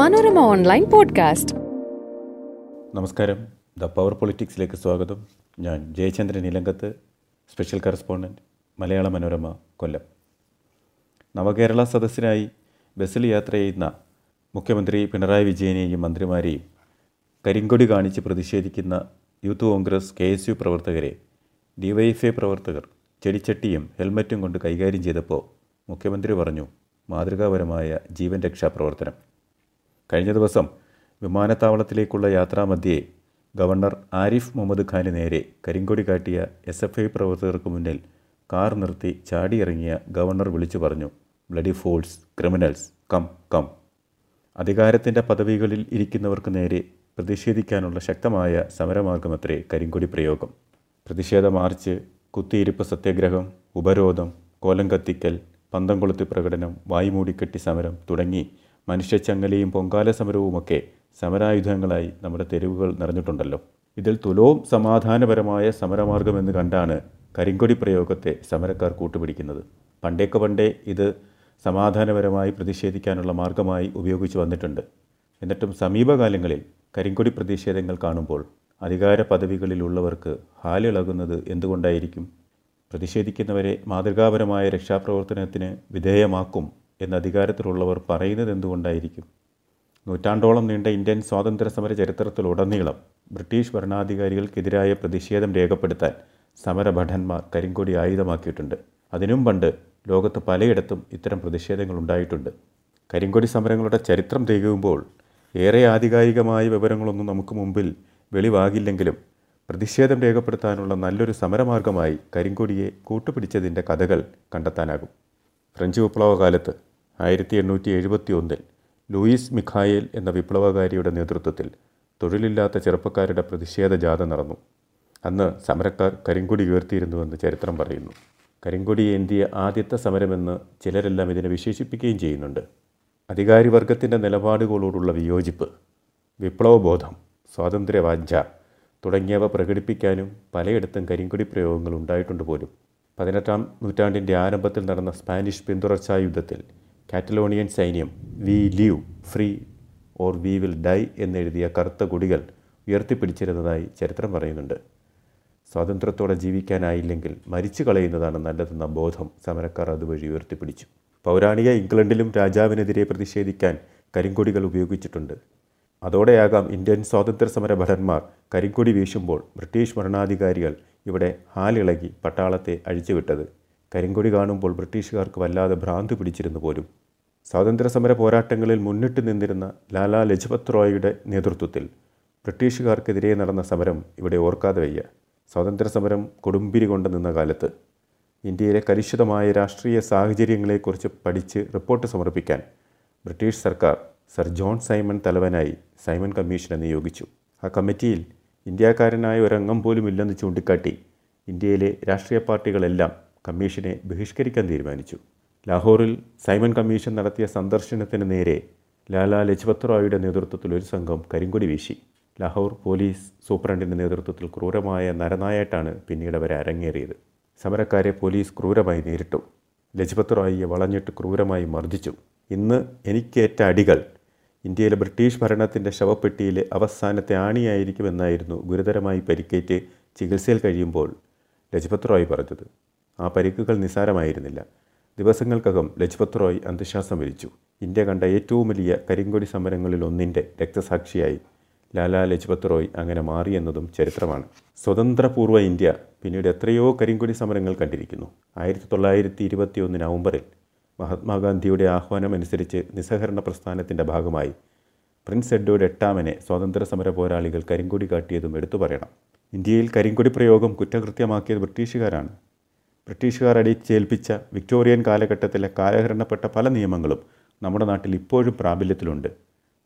Manorama online podcast. നമസ്കാരം. The power പൊളിറ്റിക്സിലേക്ക് സ്വാഗതം. ഞാൻ ജയചന്ദ്രൻ ഇലങ്കത്ത് സ്പെഷ്യൽ കറസ്പോണ്ടന്റ് മലയാള മനോരമ കൊല്ലം. നവകേരള സദസ്സിനായി ബസ്സിൽ യാത്ര ചെയ്യുന്ന മുഖ്യമന്ത്രി പിണറായി വിജയനെയും മന്ത്രിമാരെയും കരിങ്കൊടി കാണിച്ച് പ്രതിഷേധിക്കുന്ന youth Congress K S U പ്രവർത്തകരെ ഡിവൈഎഫ്ഐ പ്രവർത്തകർ ചെടിച്ചട്ടിയും ഹെൽമറ്റും കൊണ്ട് കൈകാര്യം ചെയ്തപ്പോൾ മുഖ്യമന്ത്രി പറഞ്ഞു മാതൃകാപരമായ ജീവൻ രക്ഷാ പ്രവർത്തനം. കഴിഞ്ഞ ദിവസം വിമാനത്താവളത്തിലേക്കുള്ള യാത്രാമധ്യേ ഗവർണർ ആരിഫ് മുഹമ്മദ് ഖാന് നേരെ കരിങ്കൊടി കാട്ടിയ എസ് എഫ് ഐ പ്രവർത്തകർക്ക് മുന്നിൽ കാർ നിർത്തി ചാടിയിറങ്ങിയ ഗവർണർ വിളിച്ചു പറഞ്ഞു bloody fools criminals come come അധികാരത്തിന്റെ പദവികളിൽ ഇരിക്കുന്നവർക്ക് നേരെ പ്രതിഷേധിക്കാനുള്ള ശക്തമായ സമരമാർഗമത്രേ കരിങ്കൊടി പ്രയോഗം. പ്രതിഷേധ മാർച്ച് കുത്തിയിരിപ്പ് സത്യാഗ്രഹം ഉപരോധം കോലം കത്തിക്കൽ പന്തം കൊളുത്തി പ്രകടനം വായുമൂടിക്കെട്ടി സമരം തുടങ്ങി മനുഷ്യച്ചങ്ങലയും പൊങ്കാല സമരവുമൊക്കെ സമരായുധങ്ങളായി നമ്മുടെ തെരുവുകൾ നിറഞ്ഞിട്ടുണ്ടല്ലോ. ഇതിൽ തുലവും സമാധാനപരമായ സമരമാർഗമെന്ന് കണ്ടാണ് കരിങ്കൊടി പ്രയോഗത്തെ സമരക്കാർ കൂട്ടുപിടിക്കുന്നത്. പണ്ടേക്ക് പണ്ടേ ഇത് സമാധാനപരമായി പ്രതിഷേധിക്കാനുള്ള മാർഗമായി ഉപയോഗിച്ചു വന്നിട്ടുണ്ട്. എന്നിട്ടും സമീപകാലങ്ങളിൽ കരിങ്കൊടി പ്രതിഷേധങ്ങൾ കാണുമ്പോൾ അധികാര പദവികളിലുള്ളവർക്ക് ഹാലിളകുന്നത് എന്തുകൊണ്ടായിരിക്കും? പ്രതിഷേധിക്കുന്നവരെ മാതൃകാപരമായ രക്ഷാപ്രവർത്തനത്തിന് വിധേയമാക്കും എന്ന അധികാരത്തിലുള്ളവർ പറയുന്നത് എന്തുകൊണ്ടായിരിക്കും? നൂറ്റാണ്ടോളം നീണ്ട ഇന്ത്യൻ സ്വാതന്ത്ര്യ സമര ചരിത്രത്തിലുടനീളം ബ്രിട്ടീഷ് ഭരണാധികാരികൾക്കെതിരായ പ്രതിഷേധം രേഖപ്പെടുത്താൻ സമരഭടന്മാർ കരിങ്കൊടി ആയുധമാക്കിയിട്ടുണ്ട്. അതിനും പണ്ട് ലോകത്ത് പലയിടത്തും ഇത്തരം പ്രതിഷേധങ്ങൾ ഉണ്ടായിട്ടുണ്ട്. കരിങ്കൊടി സമരങ്ങളുടെ ചരിത്രം തികയുമ്പോൾ ഏറെ ആധികാരികമായ വിവരങ്ങളൊന്നും നമുക്ക് മുമ്പിൽ വെളിവാകില്ലെങ്കിലും പ്രതിഷേധം രേഖപ്പെടുത്താനുള്ള നല്ലൊരു സമരമാർഗമായി കരിങ്കൊടിയെ കൂട്ടുപിടിച്ചതിന്റെ കഥകൾ കണ്ടെത്താനാകും. ഫ്രഞ്ച് വിപ്ലവകാലത്ത് ആയിരത്തി എണ്ണൂറ്റി എഴുപത്തി ഒന്നിൽ ലൂയിസ് മിഖായേൽ എന്ന വിപ്ലവകാരിയുടെ നേതൃത്വത്തിൽ തൊഴിലില്ലാത്ത ചെറുപ്പക്കാരുടെ പ്രതിഷേധ ജാഥ നടന്നു. അന്ന് സമരക്കാർ കരിങ്കൊടി ഉയർത്തിയിരുന്നുവെന്ന് ചരിത്രം പറയുന്നു. കരിങ്കൊടി ഏന്തിയ ആദ്യത്തെ സമരമെന്ന് ചിലരെല്ലാം ഇതിനെ വിശേഷിപ്പിക്കുകയും ചെയ്യുന്നുണ്ട്. അധികാരിവർഗത്തിന്റെ നിലപാടുകളോടുള്ള വിയോജിപ്പ് വിപ്ലവബോധം സ്വാതന്ത്ര്യവാഞ്ച തുടങ്ങിയവ പ്രകടിപ്പിക്കാനും പലയിടത്തും കരിങ്കൊടി പ്രയോഗങ്ങൾ ഉണ്ടായിട്ടുണ്ട് പോലും. പതിനെട്ടാം നൂറ്റാണ്ടിന്റെ ആരംഭത്തിൽ നടന്ന സ്പാനിഷ് പിന്തുടർച്ചാ യുദ്ധത്തിൽ കാറ്റലോണിയൻ സൈന്യം we live free or we will die എന്നെഴുതിയ കറുത്ത കൊടികൾ ഉയർത്തിപ്പിടിച്ചിരുന്നതായി ചരിത്രം പറയുന്നുണ്ട്. സ്വാതന്ത്ര്യത്തോടെ ജീവിക്കാനായില്ലെങ്കിൽ മരിച്ചു കളയുന്നതാണ് നല്ലതെന്ന ബോധം സമരക്കാർ അതുവഴി ഉയർത്തിപ്പിടിച്ചു. പൗരാണിക ഇംഗ്ലണ്ടിലും രാജാവിനെതിരെ പ്രതിഷേധിക്കാൻ കരിങ്കൊടികൾ ഉപയോഗിച്ചിട്ടുണ്ട്. അതോടെയാകാം ഇന്ത്യൻ സ്വാതന്ത്ര്യ സമര ഭടന്മാർ കരിങ്കൊടി വീശുമ്പോൾ ബ്രിട്ടീഷ് ഭരണാധികാരികൾ ഇവിടെ ഹാലിളകി പട്ടാളത്തെ അഴിച്ചുവിട്ടത്. കരിങ്കൊടി കാണുമ്പോൾ ബ്രിട്ടീഷുകാർക്ക് വല്ലാതെ ഭ്രാന്ത് പിടിച്ചിരുന്നു പോലും. സ്വാതന്ത്ര്യസമര പോരാട്ടങ്ങളിൽ മുന്നിട്ട് നിന്നിരുന്ന ലാലാ ലജ്പത് റോയിയുടെ നേതൃത്വത്തിൽ ബ്രിട്ടീഷുകാർക്കെതിരെ നടന്ന സമരം ഇവിടെ ഓർക്കാതെ വയ്യ. സ്വാതന്ത്ര്യസമരം കൊടുമ്പിരി കൊണ്ട് നിന്ന കാലത്ത്. ഇന്ത്യയിലെ കലുഷിതമായ രാഷ്ട്രീയ സാഹചര്യങ്ങളെക്കുറിച്ച് പഠിച്ച് റിപ്പോർട്ട് സമർപ്പിക്കാൻ ബ്രിട്ടീഷ് സർക്കാർ സർ ജോൺ സൈമൺ തലവനായി സൈമൺ കമ്മീഷനെ നിയോഗിച്ചു. ആ കമ്മിറ്റിയിൽ ഇന്ത്യക്കാരനായ ഒരംഗം പോലും ഇല്ലെന്ന് ചൂണ്ടിക്കാട്ടി ഇന്ത്യയിലെ രാഷ്ട്രീയ പാർട്ടികളെല്ലാം കമ്മീഷനെ ബഹിഷ്കരിക്കാൻ തീരുമാനിച്ചു. ലാഹോറിൽ സൈമൺ കമ്മീഷൻ നടത്തിയ സന്ദർശനത്തിന് നേരെ ലാലാ ലജ്പത് റായിയുടെ നേതൃത്വത്തിൽ ഒരു സംഘം കരിങ്കൊടി വീശി. ലാഹോർ പോലീസ് സൂപ്രണ്ടിന്റെ നേതൃത്വത്തിൽ ക്രൂരമായ നരനായായിട്ടാണ് പിന്നീട് അവരെ അരങ്ങേറിയത്. സമരക്കാരെ പോലീസ് ക്രൂരമായി നേരിട്ടു. ലജ്പത് റായിയെ വളഞ്ഞിട്ട് ക്രൂരമായി മർദ്ദിച്ചു. ഇന്ന് എനിക്കേറ്റ അടികൾ. ഇന്ത്യയിലെ ബ്രിട്ടീഷ് ഭരണത്തിന്റെ ശവപ്പെട്ടിയിലെ അവസാനത്തെ ആണിയായിരിക്കുമെന്നായിരുന്നു ഗുരുതരമായി പരിക്കേറ്റ് ചികിത്സയിൽ കഴിയുമ്പോൾ ലജ്പത് റോയ് പറഞ്ഞത്. ആ പരിക്കുകൾ നിസാരമായിരുന്നില്ല ദിവസങ്ങൾക്കകം ലജ്പത് റോയ് അന്ത്യശ്വാസം വലിച്ചു ഇന്ത്യ കണ്ട ഏറ്റവും വലിയ കരിങ്കൊടി സമരങ്ങളിൽ ഒന്നിന്റെ രക്തസാക്ഷിയായി ലാലാ ലജ്പത് റോയ് അങ്ങനെ മാറിയെന്നതും ചരിത്രമാണ്. സ്വതന്ത്രപൂർവ ഇന്ത്യ പിന്നീട് എത്രയോ കരിങ്കൊടി സമരങ്ങൾ കണ്ടിരിക്കുന്നു. ആയിരത്തി തൊള്ളായിരത്തി ഇരുപത്തി ഒന്ന് നവംബറിൽ മഹാത്മാഗാന്ധിയുടെ ആഹ്വാനമനുസരിച്ച് നിസ്സഹരണ പ്രസ്ഥാനത്തിന്റെ ഭാഗമായി പ്രിൻസ് എഡ്വേർഡ് എട്ടാമനെ സ്വാതന്ത്ര്യ സമര പോരാളികൾ കരിങ്കൊടി കാട്ടിയതും എടുത്തു പറയണം. ഇന്ത്യയിൽ കരിങ്കൊടി പ്രയോഗം കുറ്റകൃത്യമാക്കിയത് ബ്രിട്ടീഷുകാരാണ്. ബ്രിട്ടീഷുകാർ അടിച്ചേൽപ്പിച്ച വിക്ടോറിയൻ കാലഘട്ടത്തിലെ കാലഹരണപ്പെട്ട പല നിയമങ്ങളും നമ്മുടെ നാട്ടിൽ ഇപ്പോഴും പ്രാബല്യത്തിലുണ്ട്.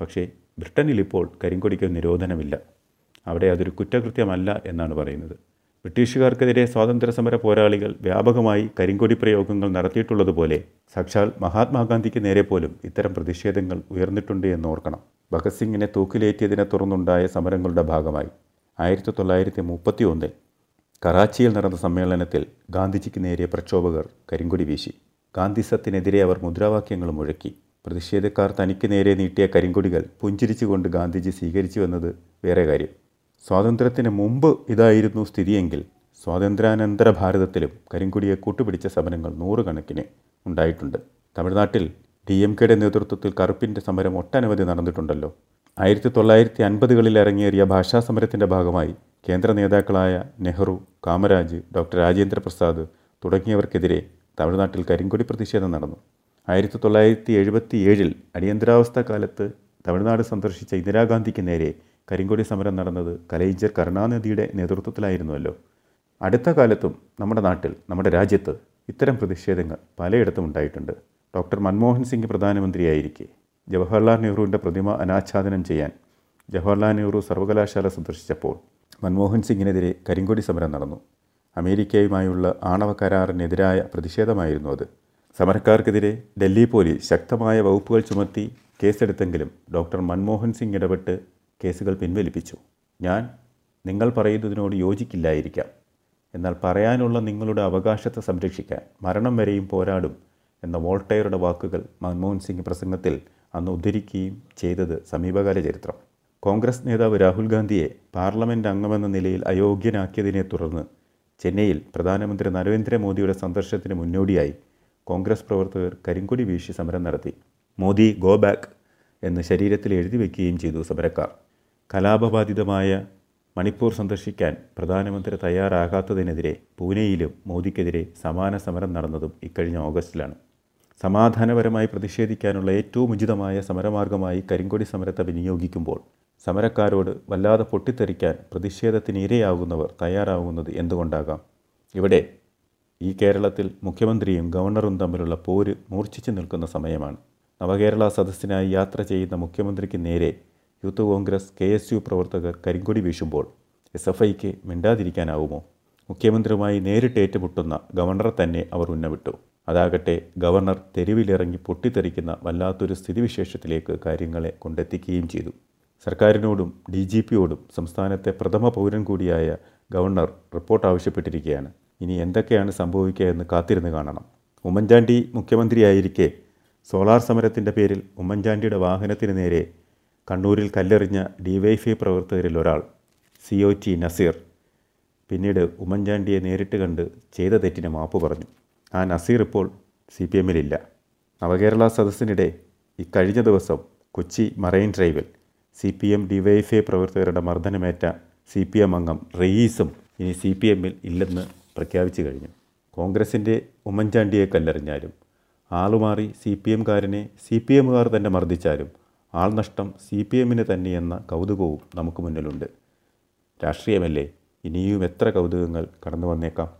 പക്ഷേ ബ്രിട്ടനിൽ ഇപ്പോൾ കരിങ്കൊടിക്ക് നിരോധനമില്ല. അവിടെ അതൊരു കുറ്റകൃത്യമല്ല എന്നാണ് പറയുന്നത്. ബ്രിട്ടീഷുകാർക്കെതിരെ സ്വാതന്ത്ര്യ സമര പോരാളികൾ വ്യാപകമായി കരിങ്കൊടി പ്രയോഗങ്ങൾ നടത്തിയിട്ടുള്ളതുപോലെ സാക്ഷാൽ മഹാത്മാഗാന്ധിക്ക് നേരെ പോലും ഇത്തരം പ്രതിഷേധങ്ങൾ ഉയർന്നിട്ടുണ്ട് എന്ന് ഓർക്കണം ഭഗത് സിംഗിനെ തൂക്കിലേറ്റിയതിനെ തുടർന്നുണ്ടായ സമരങ്ങളുടെ ഭാഗമായി ആയിരത്തി തൊള്ളായിരത്തി മുപ്പത്തി ഒന്നിൽ കറാച്ചിയിൽ നടന്ന സമ്മേളനത്തിൽ ഗാന്ധിജിക്ക് നേരിയ പ്രക്ഷോഭകർ കരിങ്കൊടി വീശി. ഗാന്ധിസത്തിനെതിരെ അവർ മുദ്രാവാക്യങ്ങൾ മുഴക്കി. പ്രതിഷേധക്കാർ തനിക്ക് നേരെ നീട്ടിയ കരിങ്കൊടികൾ പുഞ്ചിരിച്ചുകൊണ്ട് ഗാന്ധിജി സ്വീകരിച്ചു എന്നത് വേറെ കാര്യം. സ്വാതന്ത്ര്യത്തിന് മുമ്പ് ഇതായിരുന്നു സ്ഥിതിയെങ്കിൽ സ്വാതന്ത്ര്യാനന്തര ഭാരതത്തിലും കരിങ്കൊടിയെ കൂട്ടുപിടിച്ച സമരങ്ങൾ നൂറുകണക്കിന് ഉണ്ടായിട്ടുണ്ട്. തമിഴ്നാട്ടിൽ ഡി എം കെയുടെ നേതൃത്വത്തിൽ കറുപ്പിന്റെ സമരം ഒട്ടനവധി നടന്നിട്ടുണ്ടല്ലോ. ആയിരത്തി തൊള്ളായിരത്തി അൻപതുകളിൽ ഇറങ്ങിയേറിയ ഭാഷാ സമരത്തിന്റെ ഭാഗമായി കേന്ദ്ര നേതാക്കളായ നെഹ്റു കാമരാജ് ഡോക്ടർ രാജേന്ദ്രപ്രസാദ് തുടങ്ങിയവർക്കെതിരെ തമിഴ്നാട്ടിൽ കരിങ്കൊടി പ്രതിഷേധം നടന്നു. ആയിരത്തി തൊള്ളായിരത്തി എഴുപത്തി ഏഴിൽ അടിയന്തരാവസ്ഥ കാലത്ത് തമിഴ്നാട് സന്ദർശിച്ച ഇന്ദിരാഗാന്ധിക്ക് നേരെ കരിങ്കൊടി സമരം നടന്നത് കലൈജർ കരുണാനിധിയുടെ നേതൃത്വത്തിലായിരുന്നുവല്ലോ. അടുത്ത കാലത്തും നമ്മുടെ നാട്ടിൽ നമ്മുടെ രാജ്യത്ത് ഇത്തരം പ്രതിഷേധങ്ങൾ പലയിടത്തും ഉണ്ടായിട്ടുണ്ട്. ഡോക്ടർ മൻമോഹൻ സിംഗ് പ്രധാനമന്ത്രിയായിരിക്കെ. ജവഹർലാൽ നെഹ്റുവിന്റെ പ്രതിമ അനാച്ഛാദനം ചെയ്യാൻ ജവഹർലാൽ നെഹ്റു സർവകലാശാല സന്ദർശിച്ചപ്പോൾ മൻമോഹൻ സിംഗിനെതിരെ കരിങ്കൊടി സമരം നടന്നു. അമേരിക്കയുമായുള്ള ആണവ കരാറിനെതിരായ പ്രതിഷേധമായിരുന്നു അത്. സമരക്കാർക്കെതിരെ ഡൽഹി പോലീസ് ശക്തമായ വകുപ്പുകൾ ചുമത്തി കേസെടുത്തെങ്കിലും ഡോക്ടർ മൻമോഹൻ സിംഗ് ഇടപെട്ട് കേസുകൾ പിൻവലിപ്പിച്ചു. ഞാൻ നിങ്ങൾ പറയുന്നതിനോട് യോജിക്കില്ലായിരിക്കാം. എന്നാൽ പറയാനുള്ള നിങ്ങളുടെ അവകാശത്തെ സംരക്ഷിക്കാൻ മരണം വരെയും പോരാടും എന്ന വോൾട്ടയറുടെ വാക്കുകൾ മൻമോഹൻ സിംഗ് പ്രസംഗത്തിൽ അന്ന് ഉദ്ധരിക്കുകയും ചെയ്തത് സമീപകാല ചരിത്രം. കോൺഗ്രസ് നേതാവ് രാഹുൽ ഗാന്ധിയെ പാർലമെന്റ് അംഗമെന്ന നിലയിൽ അയോഗ്യനാക്കിയതിനെ തുടർന്ന് ചെന്നൈയിൽ പ്രധാനമന്ത്രി നരേന്ദ്രമോദിയുടെ സന്ദർശനത്തിന് മുന്നോടിയായി കോൺഗ്രസ് പ്രവർത്തകർ കരിങ്കൊടി വീശി സമരം നടത്തി. മോദി ഗോ ബാക്ക് എന്ന് ശരീരത്തിൽ എഴുതി വയ്ക്കുകയും ചെയ്തു സമരക്കാർ. കലാപബാധിതമായ മണിപ്പൂർ സന്ദർശിക്കാൻ പ്രധാനമന്ത്രി തയ്യാറാകാത്തതിനെതിരെ പൂനെയിലും മോദിക്കെതിരെ സമാന സമരം നടന്നതും ഇക്കഴിഞ്ഞ ഓഗസ്റ്റിലാണ്. സമാധാനപരമായി പ്രതിഷേധിക്കാനുള്ള ഏറ്റവും ഉചിതമായ സമരമാർഗമായി കരിങ്കൊടി സമരത്തെ വിനിയോഗിക്കുമ്പോൾ സമരക്കാരോട് വല്ലാതെ പൊട്ടിത്തെറിക്കാൻ പ്രതിഷേധത്തിന് ഇരയാകുന്നവർ തയ്യാറാകുന്നത് എന്തുകൊണ്ടാകാം? ഇവിടെ ഈ കേരളത്തിൽ മുഖ്യമന്ത്രിയും ഗവർണറും തമ്മിലുള്ള പോര് മൂർച്ഛിച്ചു നിൽക്കുന്ന സമയമാണ്. നവകേരള സദസ്സിനായി യാത്ര ചെയ്യുന്ന മുഖ്യമന്ത്രിക്ക് നേരെ youth Congress K S U പ്രവർത്തകർ കരിങ്കൊടി വീശുമ്പോൾ എസ് എഫ് ഐക്ക് മിണ്ടാതിരിക്കാനാവുമോ? മുഖ്യമന്ത്രിയുമായി നേരിട്ട് ഏറ്റുമുട്ടുന്ന ഗവർണറെ തന്നെ അവർ ഉന്നവിട്ടു. അതാകട്ടെ ഗവർണർ തെരുവിലിറങ്ങി പൊട്ടിത്തെറിക്കുന്ന വല്ലാത്തൊരു സ്ഥിതിവിശേഷത്തിലേക്ക് കാര്യങ്ങളെ കൊണ്ടെത്തിക്കുകയും ചെയ്തു. സർക്കാരിനോടും ഡി ജി പിയോടും സംസ്ഥാനത്തെ പ്രഥമ പൗരൻ കൂടിയായ ഗവർണർ റിപ്പോർട്ട് ആവശ്യപ്പെട്ടിരിക്കുകയാണ്. ഇനി എന്തൊക്കെയാണ് സംഭവിക്കുക എന്ന് കാത്തിരുന്ന് കാണണം. ഉമ്മൻചാണ്ടി മുഖ്യമന്ത്രിയായിരിക്കെ സോളാർ സമരത്തിന്റെ പേരിൽ ഉമ്മൻചാണ്ടിയുടെ വാഹനത്തിന് നേരെ കണ്ണൂരിൽ കല്ലെറിഞ്ഞ ഡിവൈഫൈ പ്രവർത്തകരിൽ ഒരാൾ സി ഒ ടി നസീർ. പിന്നീട് ഉമ്മൻചാണ്ടിയെ നേരിട്ട് കണ്ട് ചെയ്ത തെറ്റിന് മാപ്പ് പറഞ്ഞു. ആ നസീർ ഇപ്പോൾ സി പി എമ്മിലില്ല. നവകേരള സദസ്സിനിടെ ഇക്കഴിഞ്ഞ ദിവസം കൊച്ചി മറൈൻ ഡ്രൈവിൽ സി പി എം ഡിവൈഎഫ്ഐ പ്രവർത്തകരുടെ മർദ്ദനമേറ്റ സി പി എം അംഗം റയീസും ഇനി സി പി എമ്മിൽ ഇല്ലെന്ന് പ്രഖ്യാപിച്ചു കഴിഞ്ഞു. കോൺഗ്രസിന്റെ ഉമ്മൻചാണ്ടിയെ കല്ലെറിഞ്ഞാലും ആളുമാറി സി പി എംകാരനെ സി പി എമ്മുകാർ തന്നെ മർദ്ദിച്ചാലും ആൾ നഷ്ടം സി പി എമ്മിന് തന്നെയെന്ന കൗതുകവും നമുക്ക് മുന്നിലുണ്ട്. രാഷ്ട്രീയമല്ലേ ഇനിയും എത്ര കൗതുകങ്ങൾ കടന്നു വന്നേക്കാം